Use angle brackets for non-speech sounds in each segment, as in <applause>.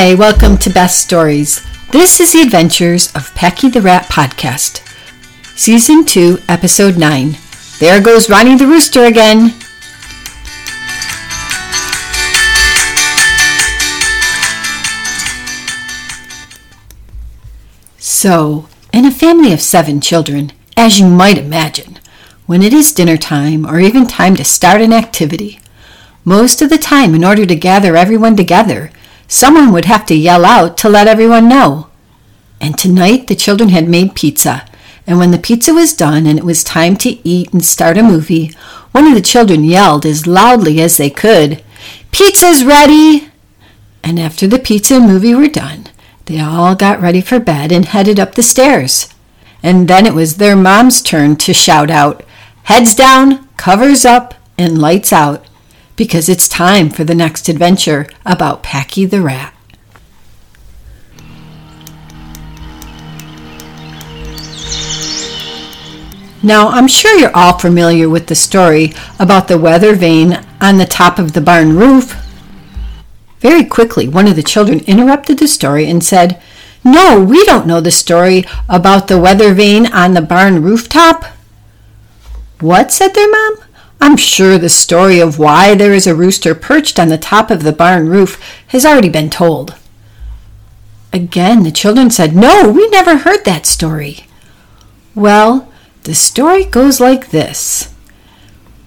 Hi, welcome to Best Stories. This is the adventures of Packy the Rat podcast. Season 2, Episode 9. There goes Ronnie the Rooster again. So, in a family of seven children, as you might imagine, when it is dinner time or even time to start an activity, most of the time, in order to gather everyone together, someone would have to yell out to let everyone know. And tonight the children had made pizza, and when the pizza was done and it was time to eat and start a movie, one of the children yelled as loudly as they could, Pizza's ready! And after the pizza and movie were done, they all got ready for bed and headed up the stairs. And then it was their mom's turn to shout out, Heads down, covers up, and lights out because it's time for the next adventure about Packy the Rat. Now, I'm sure you're all familiar with the story about the weather vane on the top of the barn roof. Very quickly, one of the children interrupted the story and said, No, we don't know the story about the weather vane on the barn rooftop. What? said their mom. I'm sure the story of why there is a rooster perched on the top of the barn roof has already been told. Again, the children said, No, we never heard that story. Well, the story goes like this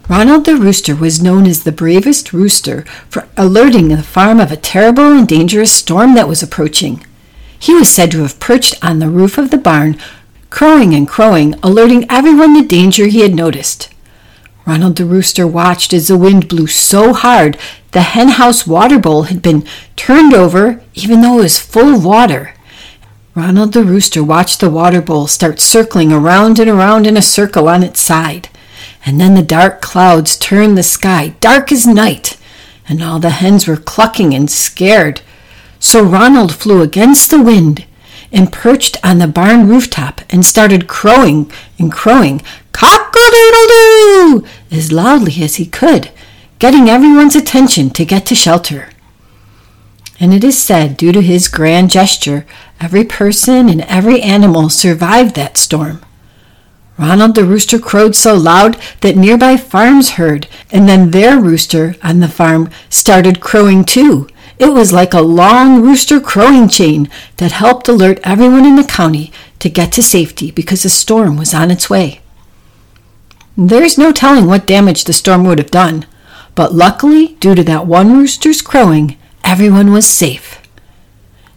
Ronald the Rooster was known as the bravest rooster for alerting the farm of a terrible and dangerous storm that was approaching. He was said to have perched on the roof of the barn, crowing and crowing, alerting everyone the danger he had noticed. Ronald the Rooster watched as the wind blew so hard the henhouse water bowl had been turned over even though it was full of water. Ronald the Rooster watched the water bowl start circling around and around in a circle on its side. And then the dark clouds turned the sky dark as night, and all the hens were clucking and scared. So Ronald flew against the wind and perched on the barn rooftop and started crowing and crowing, cock-a-doodle-doo, as loudly as he could, getting everyone's attention to get to shelter. And it is said, due to his grand gesture, every person and every animal survived that storm. Ronald the rooster crowed so loud that nearby farms heard, and then their rooster on the farm started crowing too, it was like a long rooster crowing chain that helped alert everyone in the county to get to safety because a storm was on its way. There's no telling what damage the storm would have done, but luckily, due to that one rooster's crowing, everyone was safe.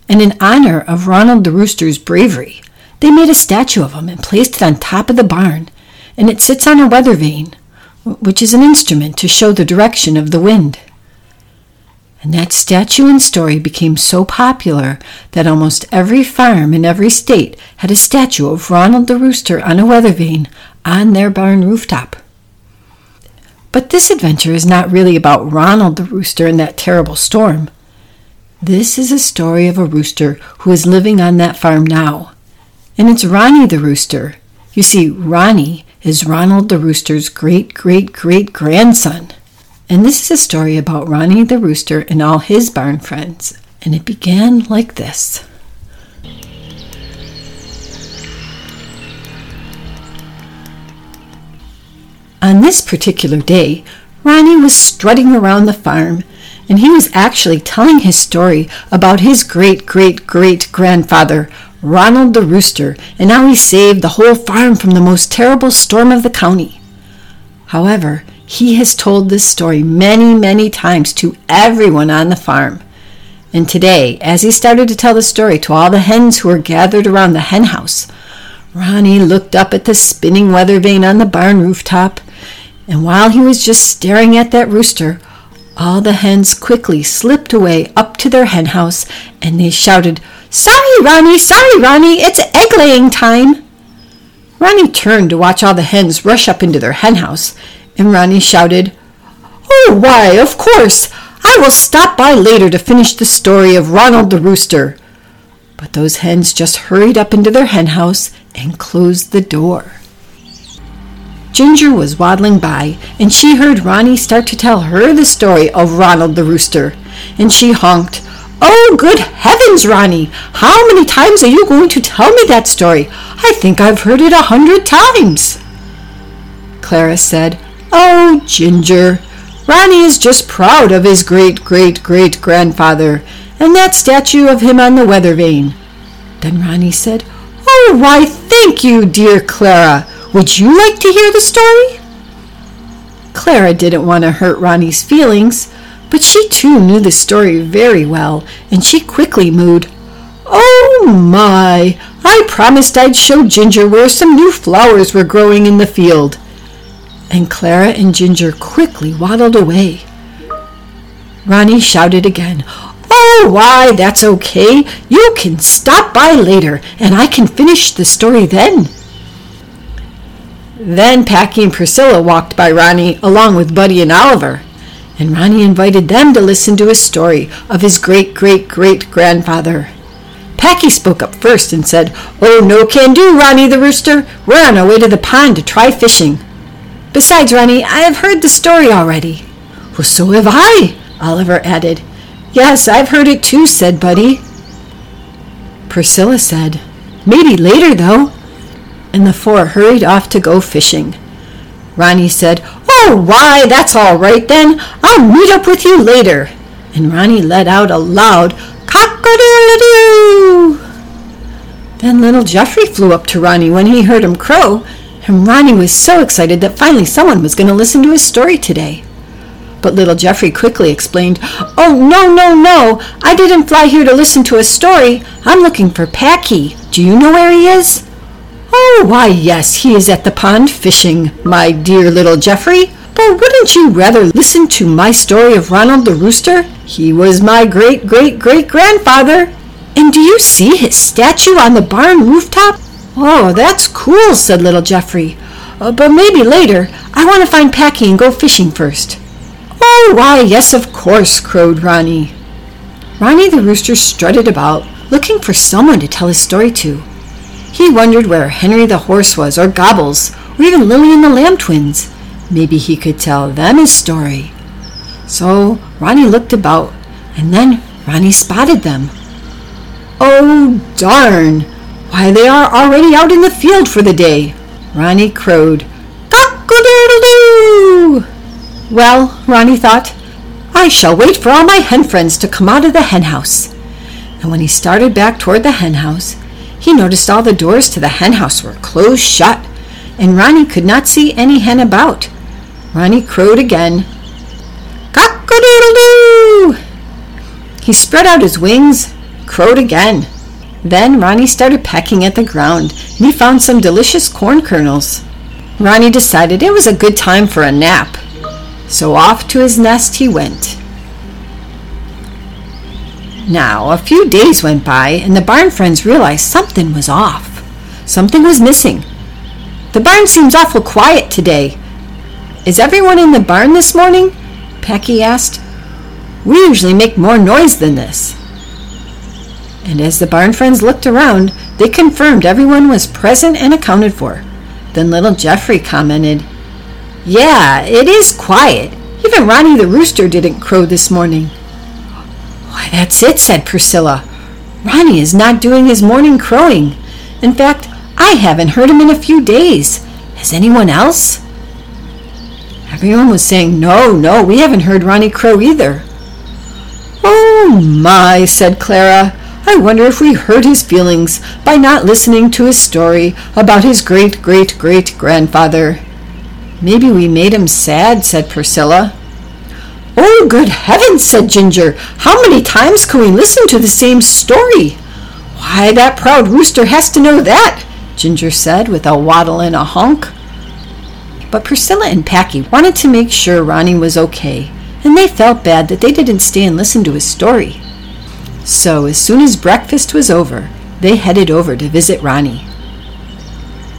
And in honor of Ronald the Rooster's bravery, they made a statue of him and placed it on top of the barn, and it sits on a weather vane, which is an instrument to show the direction of the wind. And that statue and story became so popular that almost every farm in every state had a statue of Ronald the Rooster on a weather vane on their barn rooftop. But this adventure is not really about Ronald the Rooster and that terrible storm. This is a story of a rooster who is living on that farm now. And it's Ronnie the Rooster. You see, Ronnie is Ronald the Rooster's great great great grandson. And this is a story about Ronnie the Rooster and all his barn friends. And it began like this. On this particular day, Ronnie was strutting around the farm, and he was actually telling his story about his great great great grandfather, Ronald the Rooster, and how he saved the whole farm from the most terrible storm of the county. However, he has told this story many, many times to everyone on the farm. And today, as he started to tell the story to all the hens who were gathered around the hen house, Ronnie looked up at the spinning weather vane on the barn rooftop, and while he was just staring at that rooster, all the hens quickly slipped away up to their hen house and they shouted, Sorry, Ronnie, sorry, Ronnie, it's egg laying time. Ronnie turned to watch all the hens rush up into their hen house, and Ronnie shouted, Oh, why, of course! I will stop by later to finish the story of Ronald the Rooster. But those hens just hurried up into their henhouse and closed the door. Ginger was waddling by, and she heard Ronnie start to tell her the story of Ronald the Rooster, and she honked, Oh, good heavens, Ronnie! How many times are you going to tell me that story? I think I've heard it a hundred times. Clara said, Oh, Ginger, Ronnie is just proud of his great great great grandfather and that statue of him on the weather vane. Then Ronnie said, Oh, why, thank you, dear Clara. Would you like to hear the story? Clara didn't want to hurt Ronnie's feelings, but she too knew the story very well, and she quickly mooed, Oh my! I promised I'd show Ginger where some new flowers were growing in the field. And Clara and Ginger quickly waddled away. Ronnie shouted again, Oh, why, that's okay. You can stop by later, and I can finish the story then. Then Packy and Priscilla walked by Ronnie along with Buddy and Oliver, and Ronnie invited them to listen to a story of his great great great grandfather. Packy spoke up first and said, Oh, no can do, Ronnie the rooster. We're on our way to the pond to try fishing. Besides, Ronnie, I have heard the story already. Well, so have I, Oliver added. Yes, I've heard it too, said Buddy. Priscilla said, Maybe later, though. And the four hurried off to go fishing. Ronnie said, Oh, why, that's all right then. I'll meet up with you later. And Ronnie let out a loud cock-a-doodle-doo. Then little Jeffrey flew up to Ronnie when he heard him crow, and Ronnie was so excited that finally someone was going to listen to his story today. But little Jeffrey quickly explained, Oh, no, no, no. I didn't fly here to listen to a story. I'm looking for Packy. Do you know where he is? Oh, why, yes, he is at the pond fishing, my dear little Jeffrey. But wouldn't you rather listen to my story of Ronald the Rooster? He was my great great great grandfather. And do you see his statue on the barn rooftop? Oh, that's cool, said little Jeffrey. Uh, but maybe later. I want to find Packy and go fishing first. Oh, why, yes, of course, crowed Ronnie. Ronnie the rooster strutted about, looking for someone to tell his story to. He wondered where Henry the horse was, or Gobbles, or even Lily and the lamb twins. Maybe he could tell them his story. So Ronnie looked about, and then Ronnie spotted them. Oh, darn! Why, they are already out in the field for the day. Ronnie crowed, Cock-a-doodle-doo! Well, Ronnie thought, I shall wait for all my hen friends to come out of the hen house. And when he started back toward the hen house, he noticed all the doors to the hen house were closed shut, and Ronnie could not see any hen about. Ronnie crowed again. Cock-a-doodle-doo! He spread out his wings, crowed again. Then Ronnie started pecking at the ground, and he found some delicious corn kernels. Ronnie decided it was a good time for a nap. So off to his nest he went. Now, a few days went by, and the barn friends realized something was off. Something was missing. The barn seems awful quiet today. Is everyone in the barn this morning? Packy asked. We usually make more noise than this. And as the barn friends looked around, they confirmed everyone was present and accounted for. Then little Jeffrey commented, Yeah, it is quiet. Even Ronnie the rooster didn't crow this morning. Why, that's it, said Priscilla. Ronnie is not doing his morning crowing. In fact, I haven't heard him in a few days. Has anyone else? Everyone was saying, No, no, we haven't heard Ronnie crow either. Oh my, said Clara. I wonder if we hurt his feelings by not listening to his story about his great great great grandfather. Maybe we made him sad, said Priscilla. Oh, good heavens, said Ginger. How many times can we listen to the same story? Why, that proud rooster has to know that, Ginger said with a waddle and a honk. But Priscilla and Packy wanted to make sure Ronnie was okay, and they felt bad that they didn't stay and listen to his story. So, as soon as breakfast was over, they headed over to visit Ronnie.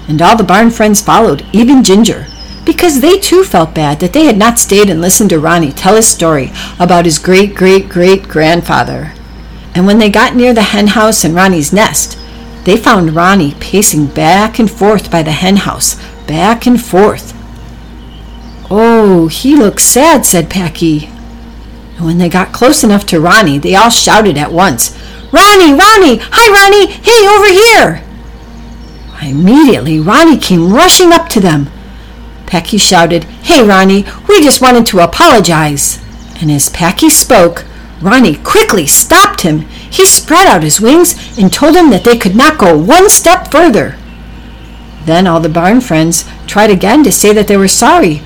And all the barn friends followed, even Ginger, because they too felt bad that they had not stayed and listened to Ronnie tell his story about his great great great grandfather. And when they got near the hen house and Ronnie's nest, they found Ronnie pacing back and forth by the hen house, back and forth. Oh, he looks sad, said Packy. And when they got close enough to Ronnie, they all shouted at once, Ronnie, Ronnie, hi Ronnie, hey, over here. Immediately, Ronnie came rushing up to them. Packy shouted, Hey Ronnie, we just wanted to apologize. And as Packy spoke, Ronnie quickly stopped him. He spread out his wings and told him that they could not go one step further. Then all the barn friends tried again to say that they were sorry.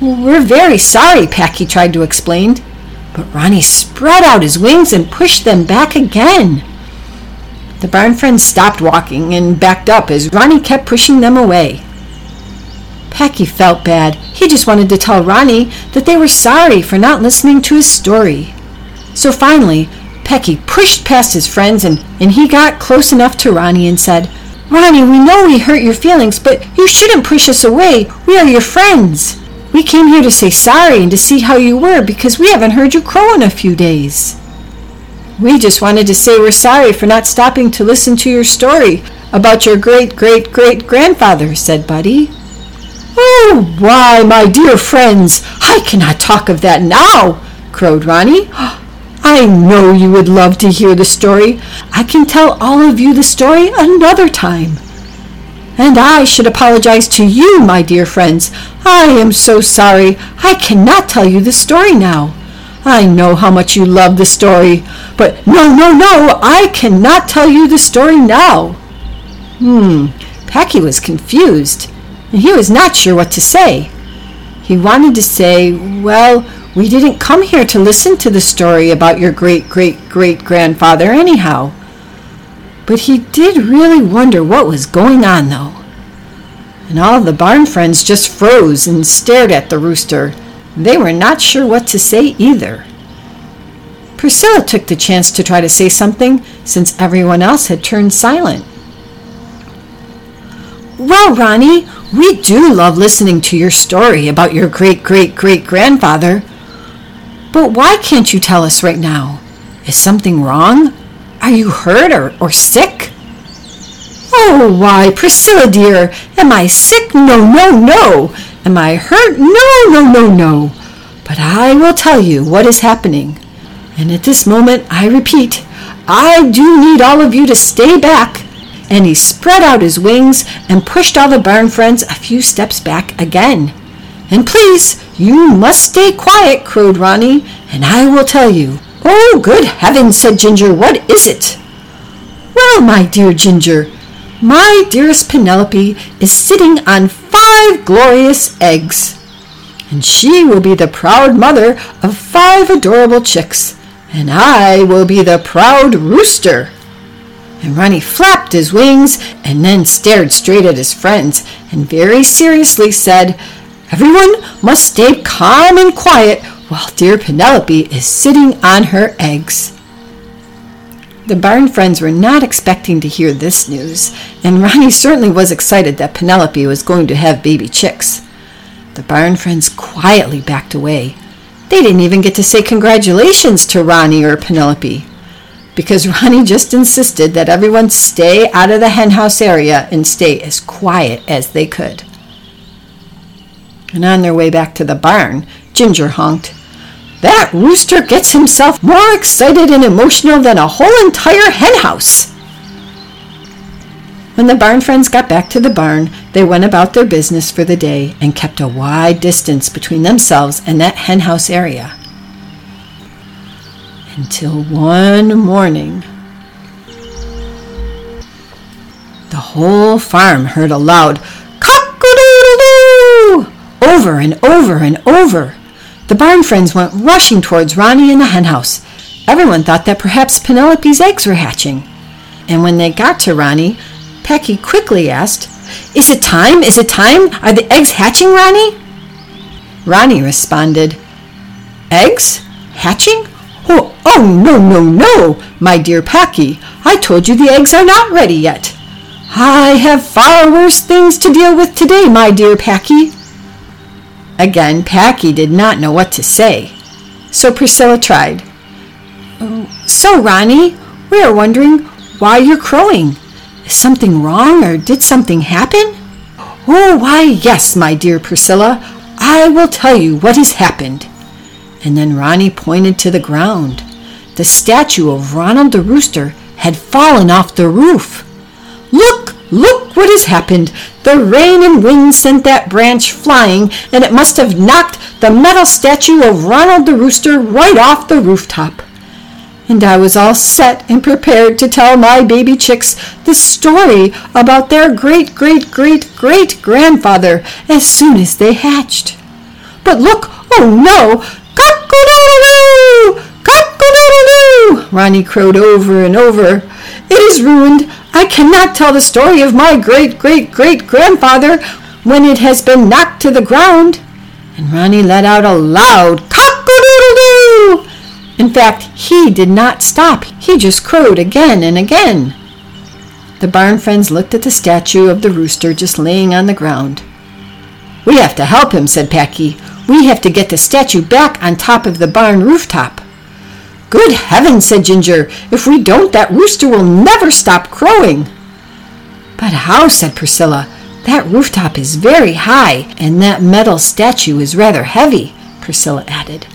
We're very sorry, Packy tried to explain. But Ronnie spread out his wings and pushed them back again. The barn friends stopped walking and backed up as Ronnie kept pushing them away. Packy felt bad. He just wanted to tell Ronnie that they were sorry for not listening to his story. So finally, Packy pushed past his friends and, and he got close enough to Ronnie and said, Ronnie, we know we hurt your feelings, but you shouldn't push us away. We are your friends. We came here to say sorry and to see how you were because we haven't heard you crow in a few days. We just wanted to say we're sorry for not stopping to listen to your story about your great great great grandfather, said Buddy. Oh, why, my dear friends, I cannot talk of that now, crowed Ronnie. <gasps> I know you would love to hear the story. I can tell all of you the story another time. And I should apologize to you, my dear friends. I am so sorry. I cannot tell you the story now. I know how much you love the story, but no, no, no, I cannot tell you the story now. Hmm, Packy was confused, and he was not sure what to say. He wanted to say, well, we didn't come here to listen to the story about your great great great grandfather, anyhow. But he did really wonder what was going on, though. And all the barn friends just froze and stared at the rooster. They were not sure what to say either. Priscilla took the chance to try to say something since everyone else had turned silent. Well, Ronnie, we do love listening to your story about your great great great grandfather. But why can't you tell us right now? Is something wrong? Are you hurt or, or sick? Oh, why, Priscilla dear, am I sick? No, no, no. Am I hurt? No, no, no, no. But I will tell you what is happening. And at this moment, I repeat, I do need all of you to stay back. And he spread out his wings and pushed all the barn friends a few steps back again. And please, you must stay quiet, crowed Ronnie, and I will tell you. Oh, good heavens, said Ginger, what is it? Well, my dear Ginger, my dearest Penelope is sitting on five glorious eggs, and she will be the proud mother of five adorable chicks, and I will be the proud rooster. And Ronnie flapped his wings and then stared straight at his friends and very seriously said, Everyone must stay calm and quiet while dear Penelope is sitting on her eggs. The barn friends were not expecting to hear this news, and Ronnie certainly was excited that Penelope was going to have baby chicks. The barn friends quietly backed away. They didn't even get to say congratulations to Ronnie or Penelope, because Ronnie just insisted that everyone stay out of the henhouse area and stay as quiet as they could. And on their way back to the barn, Ginger honked, That rooster gets himself more excited and emotional than a whole entire henhouse. When the barn friends got back to the barn, they went about their business for the day and kept a wide distance between themselves and that henhouse area. Until one morning, the whole farm heard a loud cock-a-doodle-doo over and over and over. The barn friends went rushing towards Ronnie and the henhouse. Everyone thought that perhaps Penelope's eggs were hatching. And when they got to Ronnie, Packy quickly asked, Is it time? Is it time? Are the eggs hatching, Ronnie? Ronnie responded, Eggs? Hatching? Oh, oh, no, no, no, my dear Packy. I told you the eggs are not ready yet. I have far worse things to deal with today, my dear Packy. Again, Packy did not know what to say. So Priscilla tried. Oh, so, Ronnie, we are wondering why you're crowing. Is something wrong or did something happen? Oh, why, yes, my dear Priscilla. I will tell you what has happened. And then Ronnie pointed to the ground. The statue of Ronald the Rooster had fallen off the roof. Look, look what has happened. The rain and wind sent that branch flying, and it must have knocked the metal statue of Ronald the Rooster right off the rooftop. And I was all set and prepared to tell my baby chicks the story about their great great great great grandfather as soon as they hatched. But look, oh no, cock-a-doodle-doo! Ronnie crowed over and over. It is ruined. I cannot tell the story of my great great great grandfather when it has been knocked to the ground. And Ronnie let out a loud cock-a-doodle-doo! In fact, he did not stop. He just crowed again and again. The barn friends looked at the statue of the rooster just laying on the ground. We have to help him, said Packy. We have to get the statue back on top of the barn rooftop. Good heavens, said Ginger. If we don't, that rooster will never stop crowing. But how, said Priscilla. That rooftop is very high, and that metal statue is rather heavy, Priscilla added.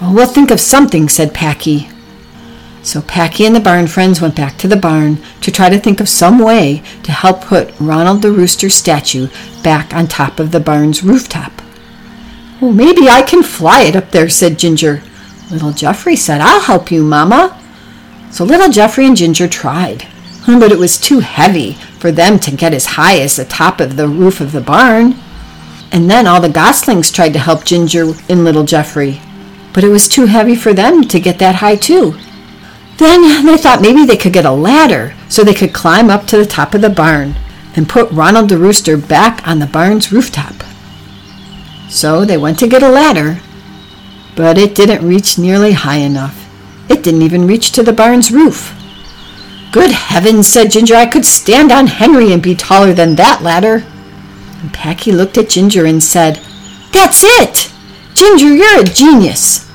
Well, we'll think of something, said Packy. So Packy and the barn friends went back to the barn to try to think of some way to help put Ronald the Rooster statue back on top of the barn's rooftop. Well, maybe I can fly it up there, said Ginger. Little Geoffrey said, I'll help you, Mamma. So little Geoffrey and Ginger tried, but it was too heavy for them to get as high as the top of the roof of the barn. And then all the goslings tried to help Ginger and little Geoffrey, but it was too heavy for them to get that high too. Then they thought maybe they could get a ladder so they could climb up to the top of the barn and put Ronald the Rooster back on the barn's rooftop. So they went to get a ladder, but it didn't reach nearly high enough. It didn't even reach to the barn's roof. Good heavens, said Ginger, I could stand on Henry and be taller than that ladder. And Packy looked at Ginger and said, That's it! Ginger, you're a genius.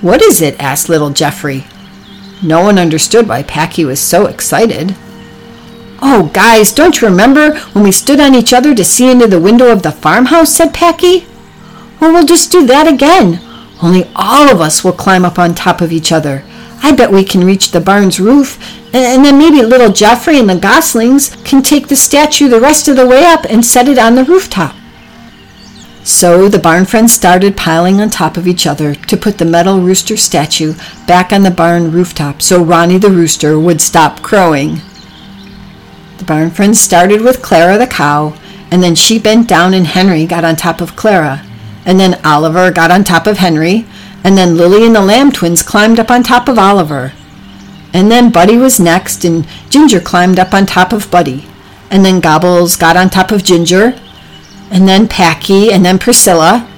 What is it? asked little Geoffrey. No one understood why Packy was so excited. Oh, guys, don't you remember when we stood on each other to see into the window of the farmhouse? said Packy. Well, we'll just do that again. Only all of us will climb up on top of each other. I bet we can reach the barn's roof, and then maybe little Geoffrey and the goslings can take the statue the rest of the way up and set it on the rooftop. So the barn friends started piling on top of each other to put the metal rooster statue back on the barn rooftop so Ronnie the rooster would stop crowing. The barn friends started with Clara the cow, and then she bent down and Henry got on top of Clara, and then Oliver got on top of Henry, and then Lily and the lamb twins climbed up on top of Oliver. And then Buddy was next, and Ginger climbed up on top of Buddy. And then Gobbles got on top of Ginger, and then Packy, and then Priscilla.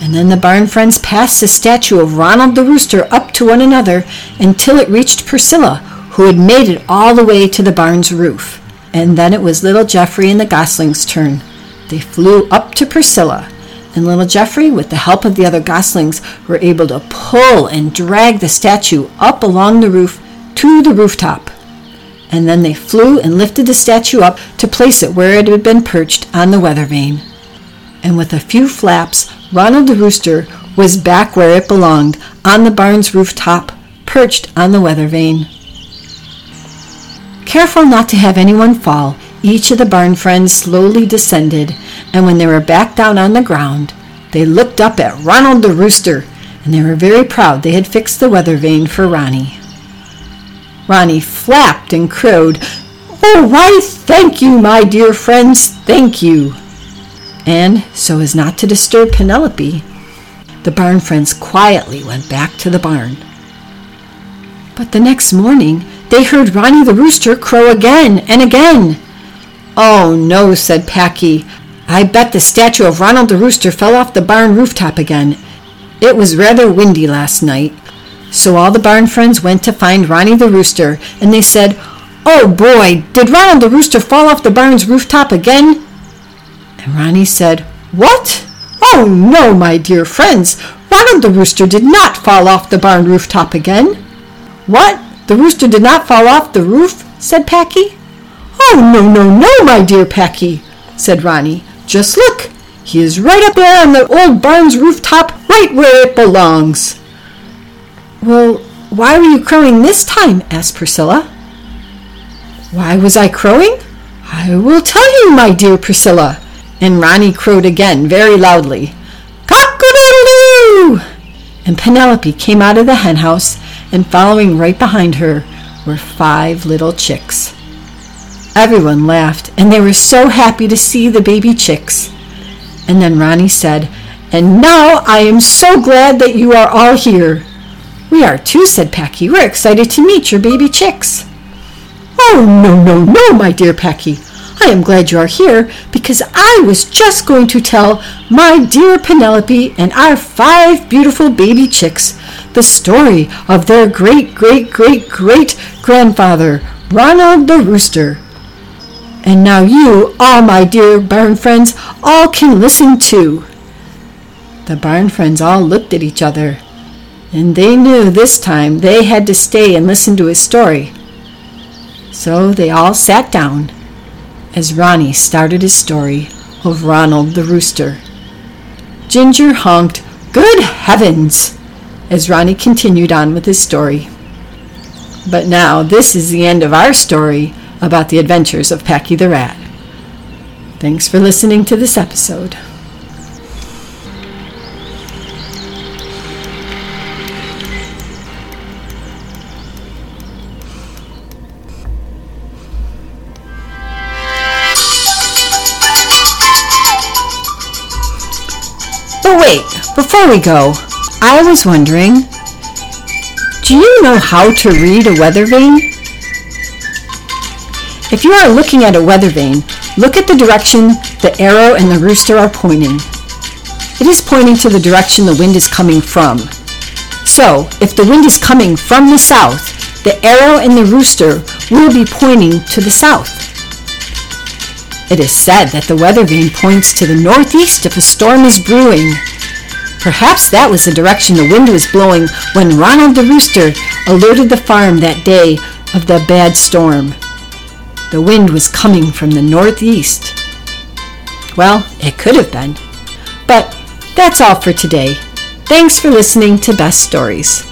And then the barn friends passed the statue of Ronald the Rooster up to one another until it reached Priscilla, who had made it all the way to the barn's roof. And then it was little Geoffrey and the goslings' turn. They flew up to Priscilla, and little Geoffrey, with the help of the other goslings, were able to pull and drag the statue up along the roof to the rooftop and then they flew and lifted the statue up to place it where it had been perched on the weather vane. And with a few flaps, Ronald the rooster was back where it belonged, on the barn's rooftop, perched on the weather vane. Careful not to have anyone fall, each of the barn friends slowly descended, and when they were back down on the ground, they looked up at Ronald the rooster, and they were very proud they had fixed the weather vane for Ronnie. Ronnie flapped and crowed, Oh, why, thank you, my dear friends, thank you. And, so as not to disturb Penelope, the barn friends quietly went back to the barn. But the next morning, they heard Ronnie the rooster crow again and again. Oh, no, said Packy. I bet the statue of Ronald the rooster fell off the barn rooftop again. It was rather windy last night. So all the barn friends went to find Ronnie the rooster, and they said, Oh boy, did Ronald the rooster fall off the barn's rooftop again? And Ronnie said, What? Oh no, my dear friends, Ronald the rooster did not fall off the barn rooftop again. What? The rooster did not fall off the roof? said Packy. Oh no, no, no, my dear Packy, said Ronnie. Just look. He is right up there on the old barn's rooftop right where it belongs. Well, why were you crowing this time? asked Priscilla. Why was I crowing? I will tell you, my dear Priscilla. And Ronnie crowed again very loudly. Cock-a-doodle-doo! And Penelope came out of the henhouse, and following right behind her were five little chicks. Everyone laughed, and they were so happy to see the baby chicks. And then Ronnie said, And now I am so glad that you are all here. We are too, said Packy. We're excited to meet your baby chicks. Oh, no, no, no, my dear Packy. I am glad you are here because I was just going to tell my dear Penelope and our five beautiful baby chicks the story of their great, great, great, great grandfather, Ronald the Rooster. And now you, all my dear barn friends, all can listen too. The barn friends all looked at each other, and they knew this time they had to stay and listen to his story. So they all sat down as Ronnie started his story of Ronald the Rooster. Ginger honked, Good heavens! as Ronnie continued on with his story. But now this is the end of our story about the adventures of Packy the Rat. Thanks for listening to this episode. But wait, before we go, I was wondering do you know how to read a weather vane? If you are looking at a weather vane, look at the direction the arrow and the rooster are pointing. It is pointing to the direction the wind is coming from. So, if the wind is coming from the south, the arrow and the rooster will be pointing to the south. It is said that the weather vane points to the northeast if a storm is brewing. Perhaps that was the direction the wind was blowing when Ronald the Rooster alerted the farm that day of the bad storm. The wind was coming from the northeast. Well, it could have been. But that's all for today. Thanks for listening to Best Stories.